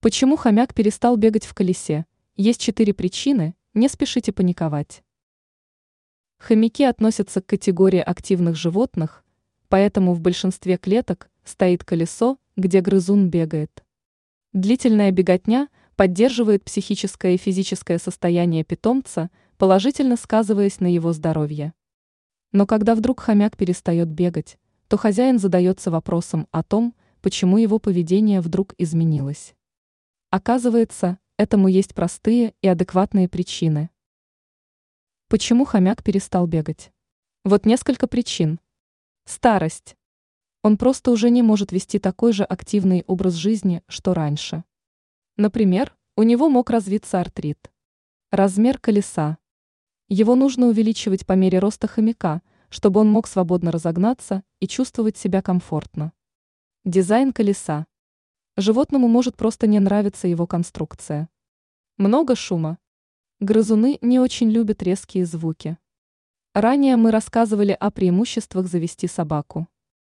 Почему хомяк перестал бегать в колесе? Есть четыре причины, не спешите паниковать. Хомяки относятся к категории активных животных, поэтому в большинстве клеток стоит колесо, где грызун бегает. Длительная беготня поддерживает психическое и физическое состояние питомца, положительно сказываясь на его здоровье. Но когда вдруг хомяк перестает бегать, то хозяин задается вопросом о том, почему его поведение вдруг изменилось. Оказывается, этому есть простые и адекватные причины. Почему хомяк перестал бегать? Вот несколько причин. Старость. Он просто уже не может вести такой же активный образ жизни, что раньше. Например, у него мог развиться артрит. Размер колеса. Его нужно увеличивать по мере роста хомяка, чтобы он мог свободно разогнаться и чувствовать себя комфортно. Дизайн колеса. Животному может просто не нравиться его конструкция. Много шума. Грызуны не очень любят резкие звуки. Ранее мы рассказывали о преимуществах завести собаку.